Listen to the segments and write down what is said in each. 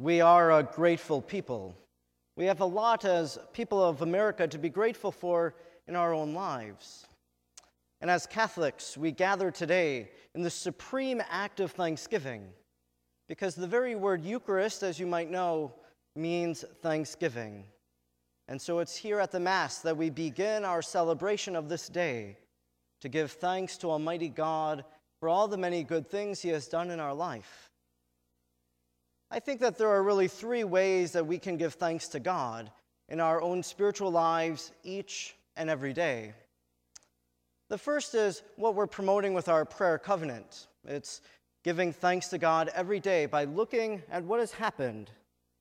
We are a grateful people. We have a lot as people of America to be grateful for in our own lives. And as Catholics, we gather today in the supreme act of thanksgiving because the very word Eucharist, as you might know, means thanksgiving. And so it's here at the Mass that we begin our celebration of this day to give thanks to Almighty God for all the many good things He has done in our life. I think that there are really three ways that we can give thanks to God in our own spiritual lives each and every day. The first is what we're promoting with our prayer covenant. It's giving thanks to God every day by looking at what has happened,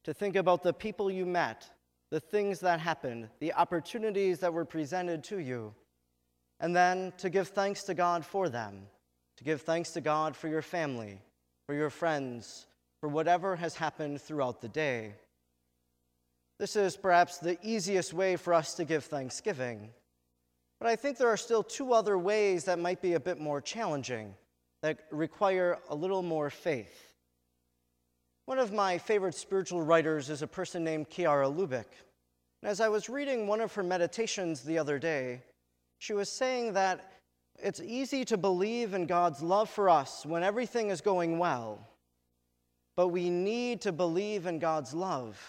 to think about the people you met, the things that happened, the opportunities that were presented to you, and then to give thanks to God for them, to give thanks to God for your family, for your friends, for whatever has happened throughout the day. This is perhaps the easiest way for us to give thanksgiving. But I think there are still two other ways that might be a bit more challenging, that require a little more faith. One of my favorite spiritual writers is a person named Chiara Lubich. And as I was reading one of her meditations the other day, she was saying that it's easy to believe in God's love for us when everything is going well. But we need to believe in God's love,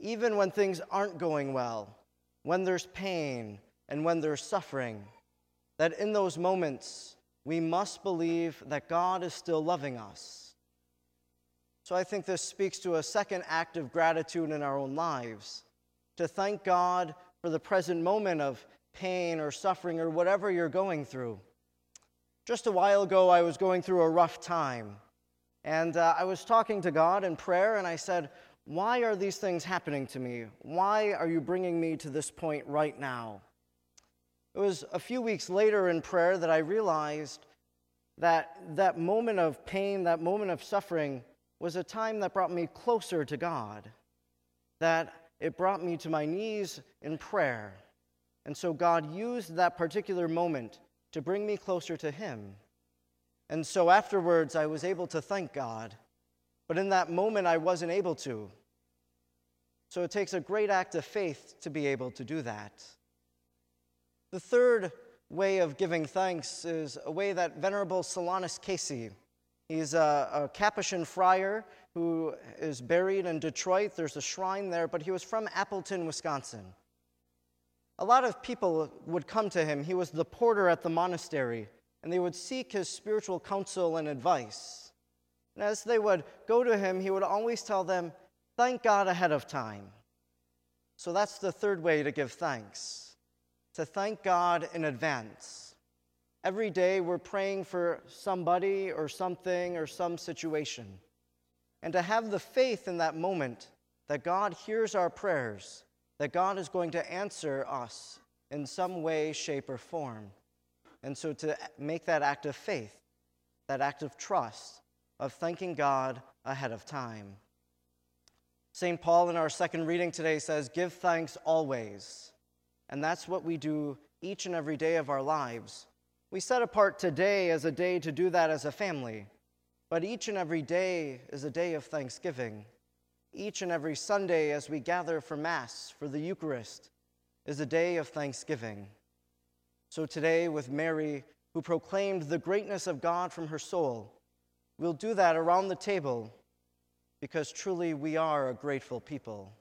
even when things aren't going well, when there's pain, and when there's suffering. That in those moments, we must believe that God is still loving us. So I think this speaks to a second act of gratitude in our own lives to thank God for the present moment of pain or suffering or whatever you're going through. Just a while ago, I was going through a rough time. And uh, I was talking to God in prayer, and I said, Why are these things happening to me? Why are you bringing me to this point right now? It was a few weeks later in prayer that I realized that that moment of pain, that moment of suffering, was a time that brought me closer to God, that it brought me to my knees in prayer. And so God used that particular moment to bring me closer to Him. And so afterwards, I was able to thank God. But in that moment, I wasn't able to. So it takes a great act of faith to be able to do that. The third way of giving thanks is a way that Venerable Solanus Casey, he's a, a Capuchin friar who is buried in Detroit. There's a shrine there, but he was from Appleton, Wisconsin. A lot of people would come to him. He was the porter at the monastery and they would seek his spiritual counsel and advice. And as they would go to him, he would always tell them, Thank God ahead of time. So that's the third way to give thanks to thank God in advance. Every day we're praying for somebody or something or some situation. And to have the faith in that moment that God hears our prayers, that God is going to answer us in some way, shape, or form. And so to make that act of faith, that act of trust, of thanking God ahead of time. St. Paul in our second reading today says, Give thanks always. And that's what we do each and every day of our lives. We set apart today as a day to do that as a family, but each and every day is a day of thanksgiving. Each and every Sunday, as we gather for Mass, for the Eucharist, is a day of thanksgiving. So today, with Mary, who proclaimed the greatness of God from her soul, we'll do that around the table because truly we are a grateful people.